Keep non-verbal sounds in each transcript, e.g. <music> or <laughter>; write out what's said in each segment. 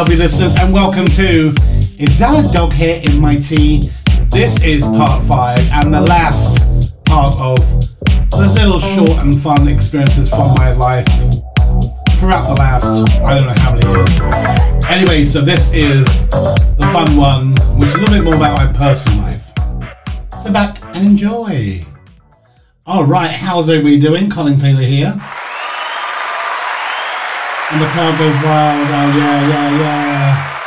Lovely listeners, and welcome to Is That a Dog Hair in My Tea? This is part five and the last part of the little short and fun experiences from my life throughout the last, I don't know how many years. Anyway, so this is the fun one, which is a little bit more about my personal life. Sit back and enjoy. All right, how's everybody doing? Colin Taylor here. And the crowd goes wild. Oh, yeah, yeah, yeah.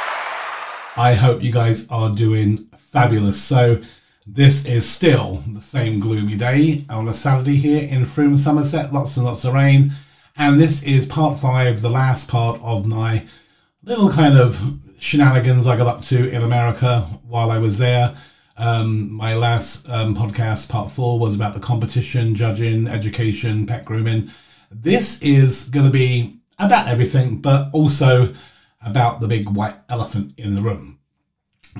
I hope you guys are doing fabulous. So, this is still the same gloomy day on a Saturday here in Frome, Somerset. Lots and lots of rain. And this is part five, the last part of my little kind of shenanigans I got up to in America while I was there. Um, my last um, podcast, part four, was about the competition, judging, education, pet grooming. This is going to be about everything, but also about the big white elephant in the room.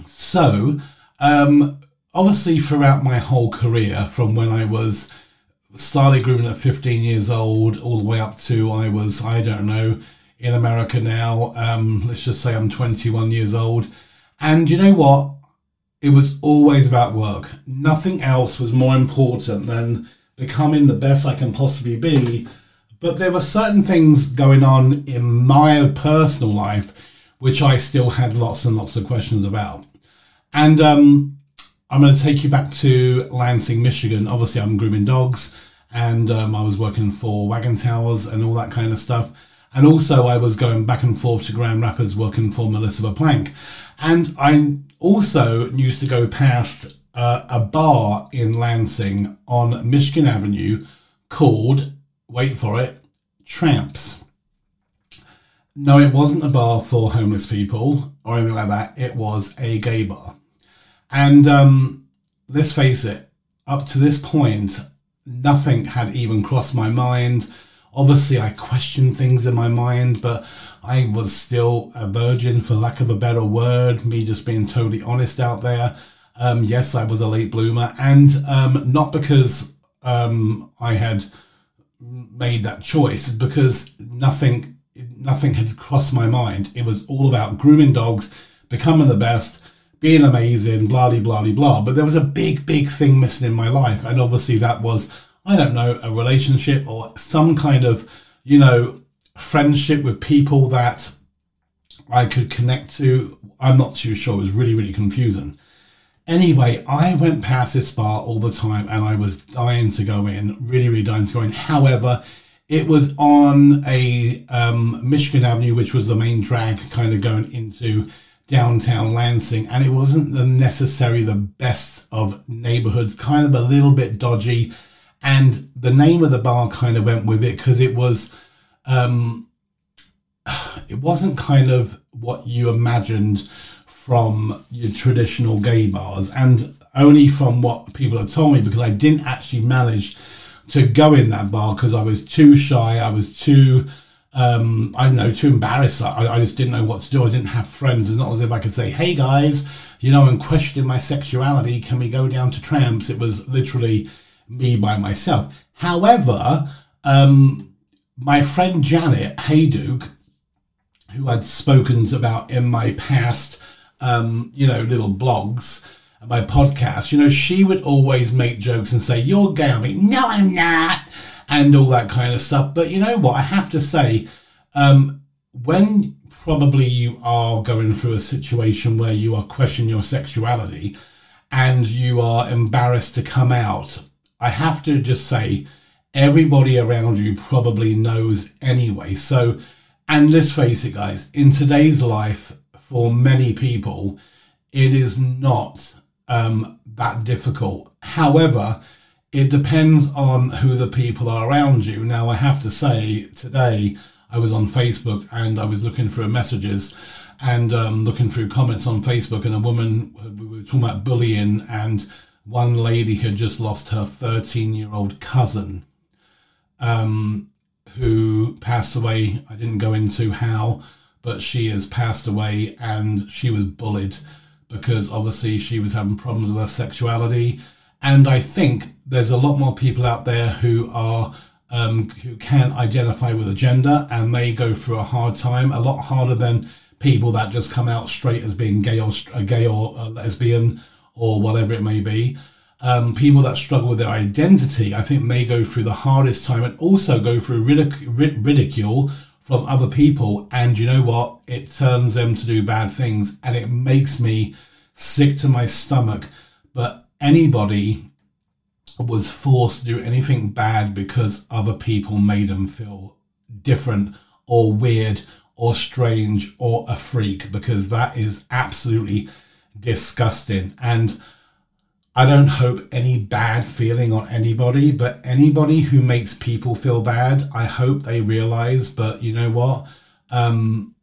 So, um, obviously, throughout my whole career, from when I was started grooming at 15 years old, all the way up to I was, I don't know, in America now. Um, let's just say I'm 21 years old. And you know what? It was always about work. Nothing else was more important than becoming the best I can possibly be but there were certain things going on in my personal life which I still had lots and lots of questions about. And um, I'm going to take you back to Lansing, Michigan. Obviously, I'm grooming dogs, and um, I was working for Wagon Towers and all that kind of stuff. And also, I was going back and forth to Grand Rapids working for Melissa Plank. And I also used to go past uh, a bar in Lansing on Michigan Avenue called wait for it, tramps. No, it wasn't a bar for homeless people or anything like that. It was a gay bar. And um, let's face it, up to this point, nothing had even crossed my mind. Obviously, I questioned things in my mind, but I was still a virgin, for lack of a better word, me just being totally honest out there. Um, yes, I was a late bloomer, and um, not because um, I had made that choice because nothing nothing had crossed my mind. It was all about grooming dogs, becoming the best, being amazing, blah blah blah blah. But there was a big big thing missing in my life, and obviously that was I don't know a relationship or some kind of you know friendship with people that I could connect to. I'm not too sure. It was really really confusing. Anyway, I went past this bar all the time and I was dying to go in, really, really dying to go in. However, it was on a um, Michigan Avenue, which was the main drag kind of going into downtown Lansing, and it wasn't the necessarily the best of neighborhoods, kind of a little bit dodgy. And the name of the bar kind of went with it because it was, um, <sighs> it wasn't kind of what you imagined from your traditional gay bars, and only from what people have told me because I didn't actually manage to go in that bar because I was too shy. I was too, um, I don't know, too embarrassed. I, I, just didn't know what to do. I didn't have friends. It's not as if I could say, "Hey guys, you know, I'm questioning my sexuality. Can we go down to tramps?" It was literally me by myself. However, um, my friend Janet Hayduke, who I'd spoken about in my past um, you know, little blogs and my podcast, you know, she would always make jokes and say, You're gay. I mean, no, I'm not. And all that kind of stuff. But you know what? I have to say, um, when probably you are going through a situation where you are questioning your sexuality and you are embarrassed to come out, I have to just say, everybody around you probably knows anyway. So, and let's face it, guys, in today's life, for many people, it is not um, that difficult. However, it depends on who the people are around you. Now, I have to say, today I was on Facebook and I was looking through messages and um, looking through comments on Facebook, and a woman, we were talking about bullying, and one lady had just lost her 13 year old cousin um, who passed away. I didn't go into how but she has passed away and she was bullied because obviously she was having problems with her sexuality. And I think there's a lot more people out there who are um, who can identify with a gender and they go through a hard time, a lot harder than people that just come out straight as being gay or gay or lesbian or whatever it may be. Um, people that struggle with their identity, I think, may go through the hardest time and also go through ridic- ridicule from other people. And you know what? It turns them to do bad things and it makes me sick to my stomach. But anybody was forced to do anything bad because other people made them feel different or weird or strange or a freak because that is absolutely disgusting. And I don't hope any bad feeling on anybody, but anybody who makes people feel bad, I hope they realize, but you know what? Um,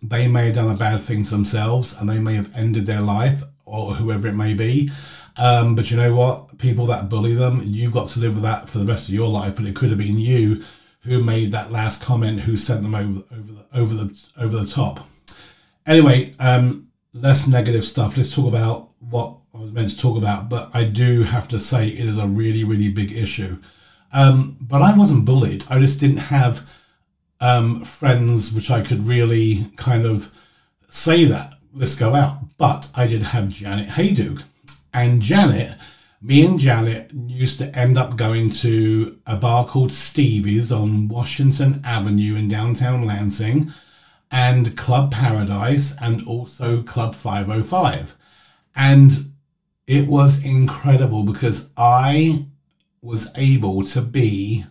they may have done a bad thing themselves and they may have ended their life or whoever it may be. Um, but you know what? People that bully them, you've got to live with that for the rest of your life. And it could have been you who made that last comment, who sent them over over the over the over the top. Anyway, um, less negative stuff. Let's talk about what I was meant to talk about. But I do have to say it is a really really big issue. Um, but I wasn't bullied. I just didn't have um, friends which I could really kind of say that let's go out. But I did have Janet Haydock, and Janet me and Janet used to end up going to a bar called Stevie's on Washington Avenue in downtown Lansing and Club Paradise and also Club 505. And it was incredible because I was able to be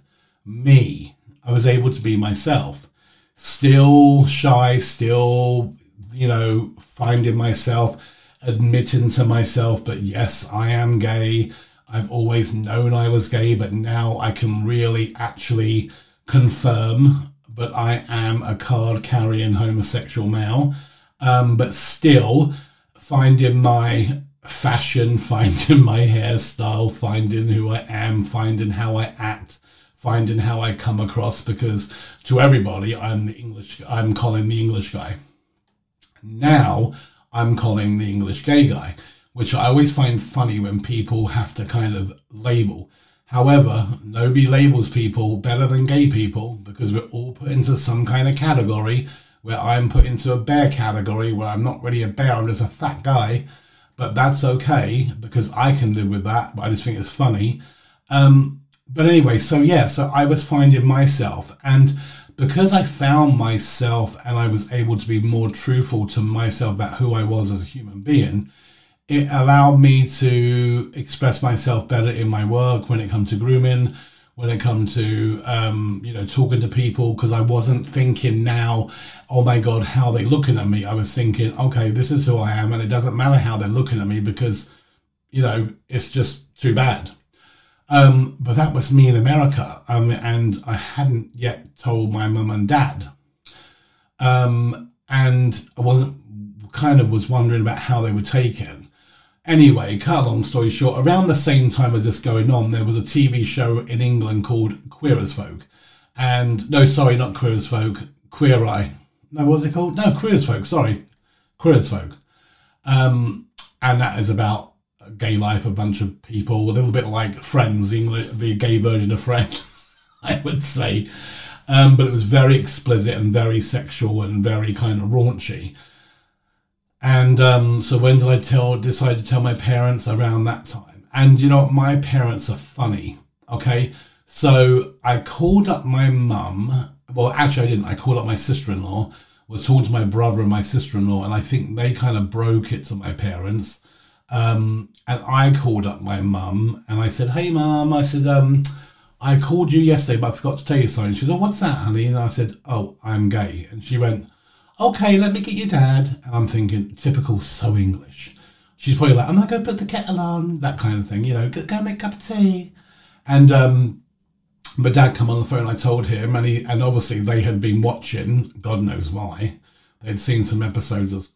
me. I was able to be myself. Still shy, still, you know, finding myself admitting to myself, but yes, I am gay. I've always known I was gay, but now I can really actually confirm, but I am a card carrying homosexual male. Um, but still finding my fashion, <laughs> finding my hairstyle, finding who I am, finding how I act, finding how I come across, because to everybody, I'm the English, I'm Colin the English guy. Now, I'm Colin the English gay guy, which I always find funny when people have to kind of label. However, nobody labels people better than gay people because we're all put into some kind of category where I'm put into a bear category where I'm not really a bear, I'm just a fat guy. But that's okay because I can live with that, but I just think it's funny. Um, but anyway, so yeah, so I was finding myself and because I found myself and I was able to be more truthful to myself about who I was as a human being, it allowed me to express myself better in my work when it comes to grooming, when it comes to um, you know talking to people because I wasn't thinking now, oh my god, how they looking at me? I was thinking, okay, this is who I am, and it doesn't matter how they're looking at me because you know it's just too bad. Um, but that was me in America, um, and I hadn't yet told my mum and dad. Um, and I wasn't kind of was wondering about how they would take it. Anyway, cut long story short, around the same time as this going on, there was a TV show in England called Queer as Folk. And no, sorry, not Queer as Folk, Queer Eye. No, what's it called? No, Queer as Folk, sorry. Queer as Folk. Um, and that is about gay life, a bunch of people, a little bit like Friends, the, English, the gay version of Friends, <laughs> I would say. Um, but it was very explicit and very sexual and very kind of raunchy. And um, so when did I tell decide to tell my parents around that time? And you know my parents are funny. Okay. So I called up my mum. Well, actually I didn't. I called up my sister-in-law, was talking to my brother and my sister-in-law, and I think they kind of broke it to my parents. Um, and I called up my mum and I said, Hey, mum, I said, um, I called you yesterday, but I forgot to tell you something. She said, oh, What's that, honey? And I said, Oh, I'm gay. And she went, Okay, let me get your dad. And I'm thinking, typical so English. She's probably like, I'm going to go put the kettle on, that kind of thing, you know, go, go make a cup of tea. And um, my dad come on the phone, I told him, and he, and obviously they had been watching, God knows why. They'd seen some episodes of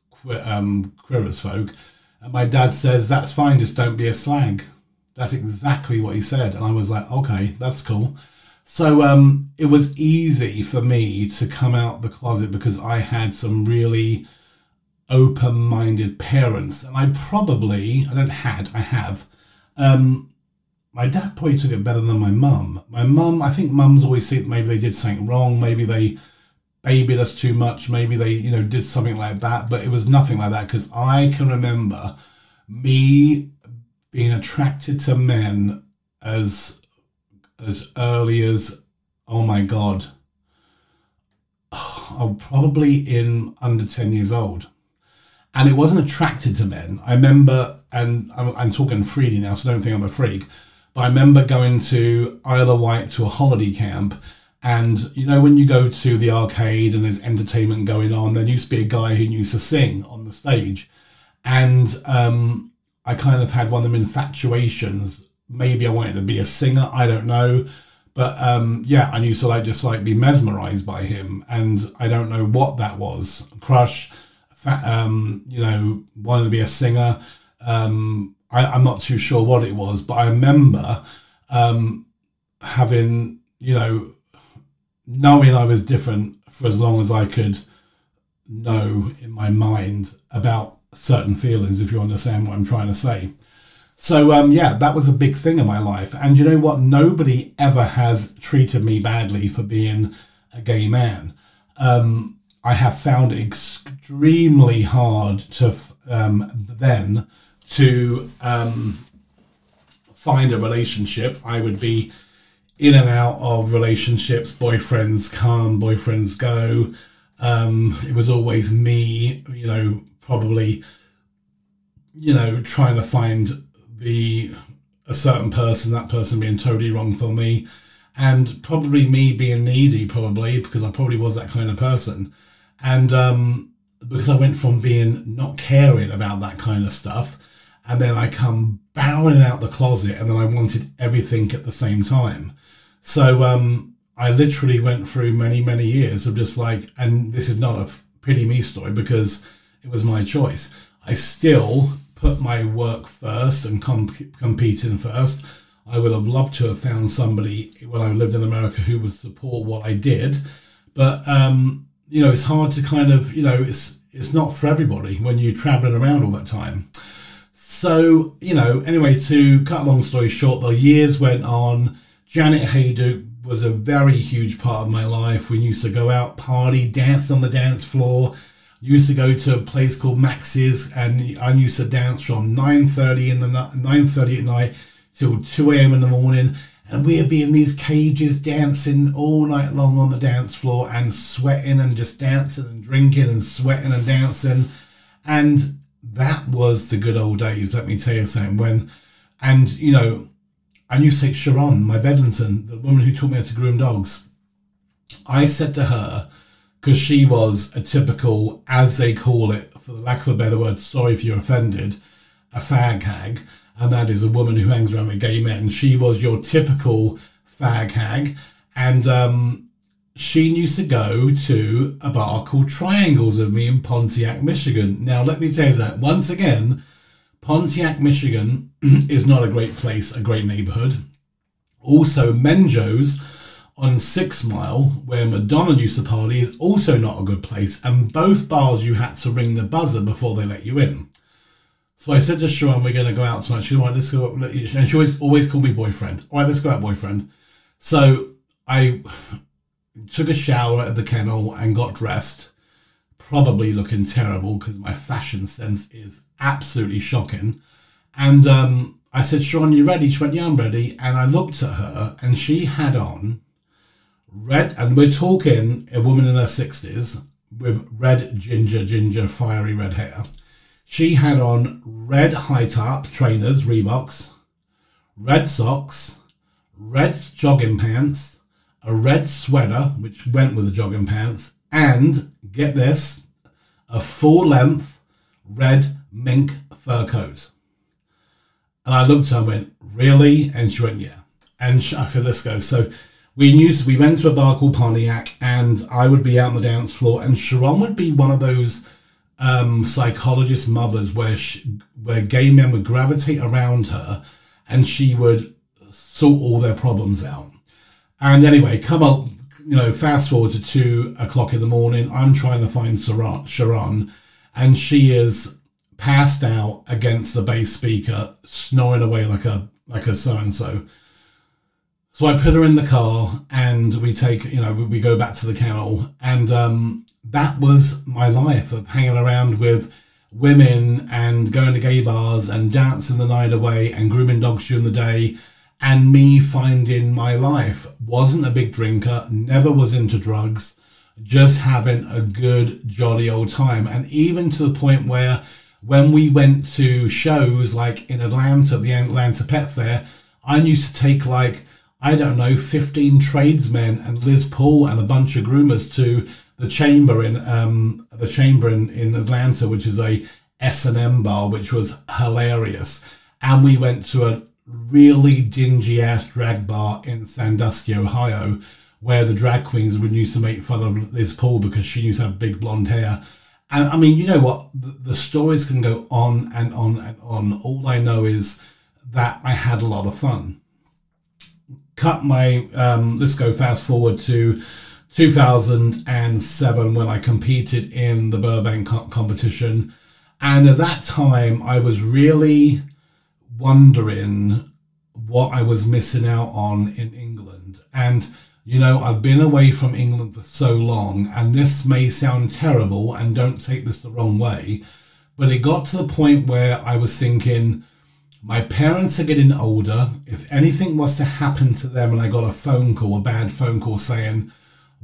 um, Queer as Folk and my dad says, That's fine, just don't be a slag. That's exactly what he said. And I was like, Okay, that's cool. So um, it was easy for me to come out the closet because I had some really open minded parents. And I probably, I don't had, I have. Um, my dad probably took it better than my mum. My mum, I think mums always think maybe they did something wrong, maybe they babied us too much. Maybe they, you know, did something like that, but it was nothing like that because I can remember me being attracted to men as as early as oh my god, <sighs> I'm probably in under ten years old, and it wasn't attracted to men. I remember, and I'm, I'm talking freely now, so don't think I'm a freak. But I remember going to Isle Wight to a holiday camp and you know, when you go to the arcade and there's entertainment going on, there used to be a guy who used to sing on the stage. And um, I kind of had one of them infatuations. Maybe I wanted to be a singer, I don't know. But um, yeah, I used to like just like be mesmerized by him. And I don't know what that was. Crush, um, you know, wanted to be a singer. Um, I, am not too sure what it was, but I remember um, having, you know, knowing I was different for as long as I could know in my mind about certain feelings, if you understand what I'm trying to say. So, um, yeah, that was a big thing in my life. And you know what? Nobody ever has treated me badly for being a gay man. Um, I have found extremely hard to um, then to um, find a relationship. I would be in and out of relationships. Boyfriends come, boyfriends go. Um, it was always me, you know, probably, you know, trying to find the a certain person, that person being totally wrong for me, and probably me being needy, probably because I probably was that kind of person, and um, because I went from being not caring about that kind of stuff, and then I come barreling out the closet, and then I wanted everything at the same time so um, I literally went through many, many years of just like, and this is not a pity me story because it was my choice. I still put my work first and comp- competing first. I would have loved to have found somebody when I lived in America who would support what I did, but um, you know, it's hard to kind of, you know, it's it's not for everybody when you're traveling around all that time. So, you know, anyway, to cut long story short, the years went on Janet Haydock was a very huge part of my life. We used to go out, party, dance on the dance floor. Used to go to a place called Max's, and I used to dance from 9:30 in the 9:30 at night till 2 a.m. in the morning. And we'd be in these cages dancing all night long on the dance floor and sweating and just dancing and drinking and sweating and dancing. And that was the good old days, let me tell you something. When, and you know, and you say Sharon, my Bedlington, the woman who taught me how to groom dogs. I said to her, because she was a typical, as they call it, for the lack of a better word, sorry if you're offended, a fag hag, and that is a woman who hangs around with gay men. She was your typical fag hag, and um, she used to go to a bar called Triangles with me in Pontiac, Michigan. Now, let me tell you that once again, Pontiac, Michigan <clears throat> is not a great place, a great neighborhood. Also, Menjo's on Six Mile, where Madonna used to party, is also not a good place. And both bars you had to ring the buzzer before they let you in. So I said to Sharon, we're going to go out tonight. She went, let's go. And she always, always called me boyfriend. All right, let's go out, boyfriend. So I took a shower at the kennel and got dressed, probably looking terrible because my fashion sense is absolutely shocking. And um, I said, Sean, you ready? She went, Yeah, I'm ready. And I looked at her and she had on red, and we're talking a woman in her 60s with red ginger, ginger, fiery red hair. She had on red high top trainers, Reeboks, red socks, red jogging pants, a red sweater, which went with the jogging pants, and get this, a full length red mink fur coat. And I looked and went, Really? And she went, Yeah. And I said, Let's go. So we knew we went to a bar called Pontiac, and I would be out on the dance floor, and Sharon would be one of those um, psychologist mothers where she, where gay men would gravitate around her, and she would sort all their problems out. And anyway, come up, you know, fast forward to two o'clock in the morning. I'm trying to find Sharon, and she is passed out against the bass speaker, snoring away like a like a so and so. So I put her in the car and we take, you know, we go back to the kennel. And um, that was my life of hanging around with women and going to gay bars and dancing the night away and grooming dogs during the day. And me finding my life. Wasn't a big drinker, never was into drugs, just having a good, jolly old time. And even to the point where when we went to shows like in Atlanta, the Atlanta Pet Fair, I used to take like I don't know, 15 tradesmen and Liz Paul and a bunch of groomers to the chamber in um, the chamber in, in Atlanta, which is a S&M bar, which was hilarious. And we went to a really dingy ass drag bar in Sandusky, Ohio, where the drag queens would used to make fun of Liz Paul because she used to have big blonde hair. And I mean, you know what? The, the stories can go on and on and on. All I know is that I had a lot of fun cut my um, let's go fast forward to 2007 when I competed in the Burbank co- competition, and at that time I was really wondering what I was missing out on in England. And you know, I've been away from England for so long, and this may sound terrible, and don't take this the wrong way, but it got to the point where I was thinking my parents are getting older. If anything was to happen to them and I got a phone call, a bad phone call saying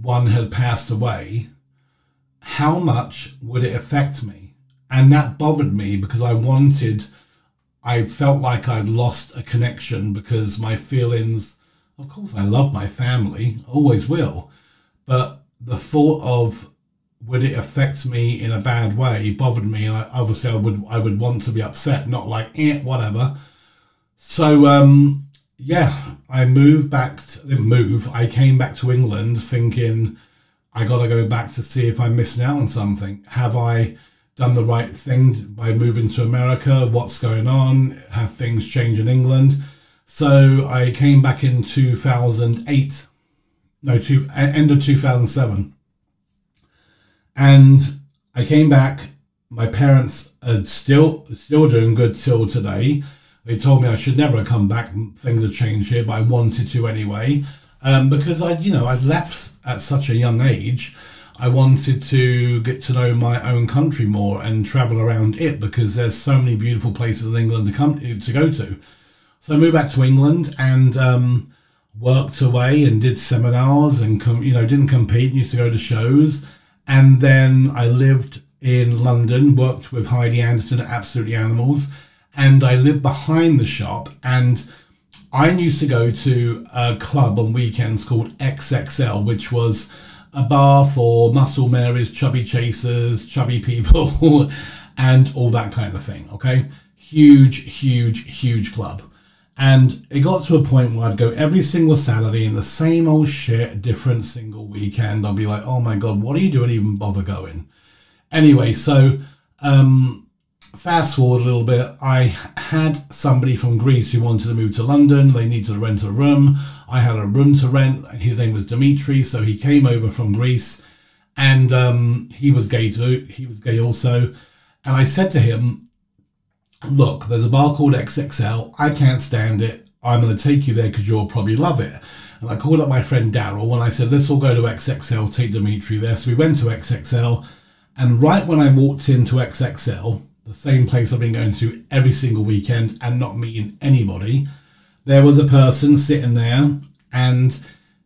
one had passed away, how much would it affect me? And that bothered me because I wanted, I felt like I'd lost a connection because my feelings, of course, I love my family, always will. But the thought of would it affect me in a bad way It bothered me and I, obviously I would I would want to be upset not like eh, whatever. So um, yeah I moved back to, didn't move I came back to England thinking I got to go back to see if I'm missing out on something. Have I done the right thing by moving to America? What's going on? Have things changed in England? So I came back in 2008 no two, end of 2007 and I came back. My parents are still still doing good till today. They told me I should never come back. Things have changed here, but I wanted to anyway. Um, because I, you know, I left at such a young age. I wanted to get to know my own country more and travel around it because there's so many beautiful places in England to come to go to. So I moved back to England and um, worked away and did seminars and com- you know didn't compete. Used to go to shows and then I lived in London, worked with Heidi Anderson at Absolutely Animals, and I lived behind the shop. And I used to go to a club on weekends called XXL, which was a bar for muscle Marys, chubby chasers, chubby people, <laughs> and all that kind of thing. Okay. Huge, huge, huge club. And it got to a point where I'd go every single Saturday in the same old shit, different single weekend. I'd be like, oh my God, what are you doing even bother going? Anyway, so um, fast forward a little bit, I had somebody from Greece who wanted to move to London. They needed to rent a room. I had a room to rent. His name was Dimitri, so he came over from Greece, and um, he was gay too. He was gay also, and I said to him, look, there's a bar called XXL. I can't stand it. I'm going to take you there because you'll probably love it. And I called up my friend Daryl and I said, let's all go to XXL, take Dimitri there. So we went to XXL. And right when I walked into XXL, the same place I've been going to every single weekend and not meeting anybody, there was a person sitting there and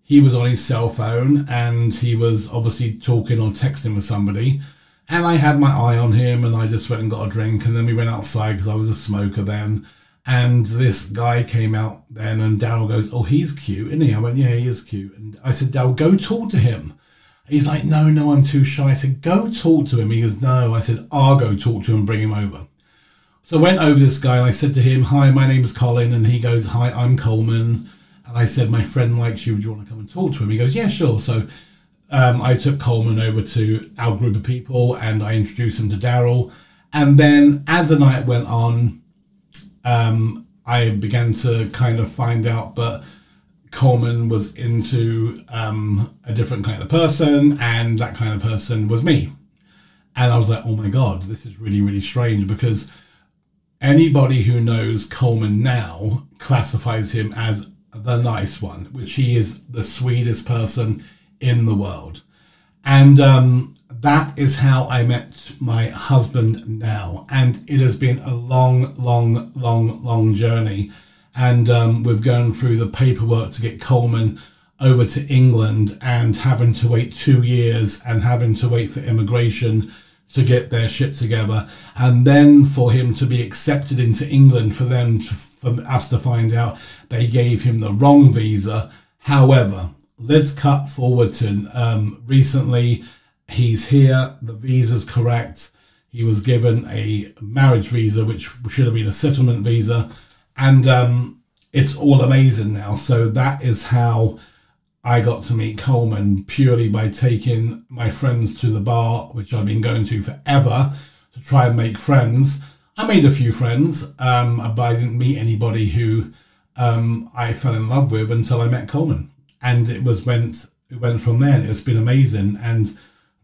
he was on his cell phone and he was obviously talking or texting with somebody. And I had my eye on him and I just went and got a drink. And then we went outside because I was a smoker then. And this guy came out then and Daryl goes, Oh, he's cute, isn't he? I went, Yeah, he is cute. And I said, Daryl, go talk to him. He's like, No, no, I'm too shy. I said, Go talk to him. He goes, No. I said, I'll go talk to him and bring him over. So I went over this guy and I said to him, Hi, my name's Colin. And he goes, Hi, I'm Coleman. And I said, My friend likes you. Would you want to come and talk to him? He goes, Yeah, sure. So um, I took Coleman over to our group of people and I introduced him to Daryl. And then as the night went on, um, I began to kind of find out, but Coleman was into um, a different kind of person, and that kind of person was me. And I was like, oh my God, this is really, really strange because anybody who knows Coleman now classifies him as the nice one, which he is the sweetest person in the world. And um, that is how I met my husband now. And it has been a long, long, long, long journey. And um, we've gone through the paperwork to get Coleman over to England and having to wait two years and having to wait for immigration to get their shit together. And then for him to be accepted into England, for them to, for us to find out they gave him the wrong visa. However, let's cut forward to um, recently he's here, the visa's correct. He was given a marriage visa, which should have been a settlement visa, and um, it's all amazing now. So that is how I got to meet Coleman purely by taking my friends to the bar, which I've been going to forever to try and make friends. I made a few friends, um, but I didn't meet anybody who um, I fell in love with until I met Coleman, and it was went it went from there. It's been amazing, and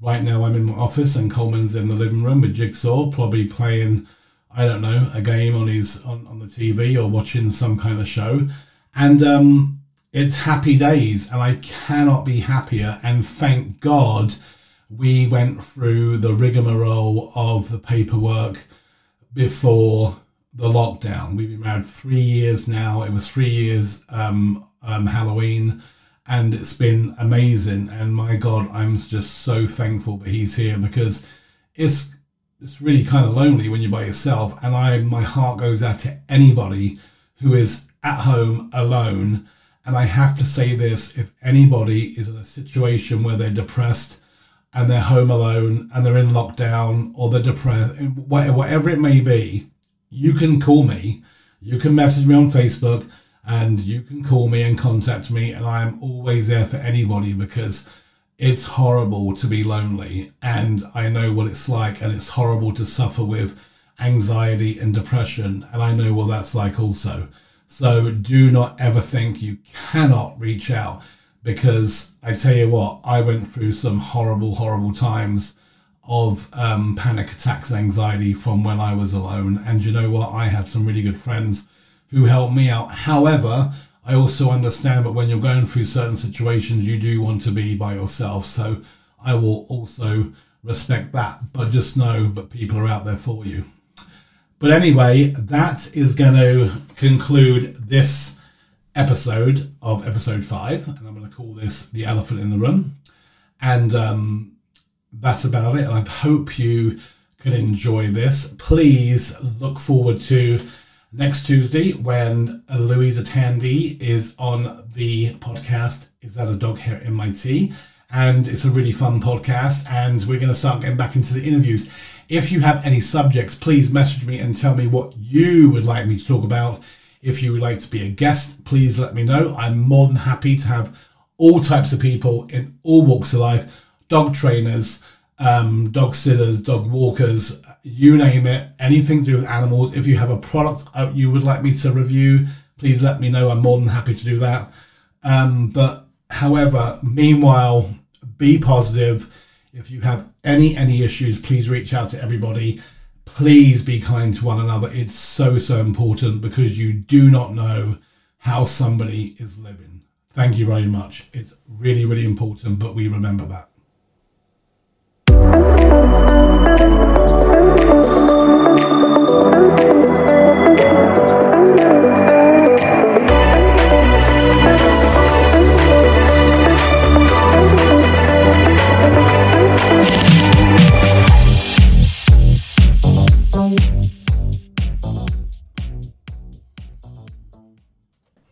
Right now, I'm in my office, and Coleman's in the living room with Jigsaw, probably playing, I don't know, a game on his on, on the TV or watching some kind of show. And um, it's happy days, and I cannot be happier. And thank God we went through the rigmarole of the paperwork before the lockdown. We've been married three years now. It was three years um, um, Halloween and it's been amazing. And my God, I'm just so thankful that he's here because it's it's really kind of lonely when you're by yourself. And I my heart goes out to anybody who is at home alone. And I have to say this: if anybody is in a situation where they're depressed and they're home alone and they're in lockdown or they're depressed, whatever it may be, you can call me. You can message me on Facebook and you can call me and contact me and I am always there for anybody because it's horrible to be lonely and I know what it's like and it's horrible to suffer with anxiety and depression and I know what that's like also. So do not ever think you cannot reach out because I tell you what, I went through some horrible, horrible times of um, panic attacks anxiety from when I was alone. And you know what? I had some really good friends who helped me out. However, I also understand that when you're going through certain situations, you do want to be by yourself. So I will also respect that. But just know that people are out there for you. But anyway, that is going to conclude this episode of episode five. And I'm going to call this The Elephant in the Room. And um, that's about it. And I hope you can enjoy this. Please look forward to next Tuesday when Louisa Tandy is on the podcast. Is that a dog hair tea? And it's a really fun podcast, and we're going to start getting back into the interviews. If you have any subjects, please message me and tell me what you would like me to talk about. If you would like to be a guest, please let me know. I'm more than happy to have all types of people in all walks of life dog trainers, um, dog sitters, dog walkers, you name it, anything to do with animals. If you have a product you would like me to review, please let me know. I'm more than happy to do that. Um, but however, meanwhile, be positive. If you have any any issues, please reach out to everybody. Please be kind to one another. It's so so important because you do not know how somebody is living. Thank you very much. It's really really important, but we remember that.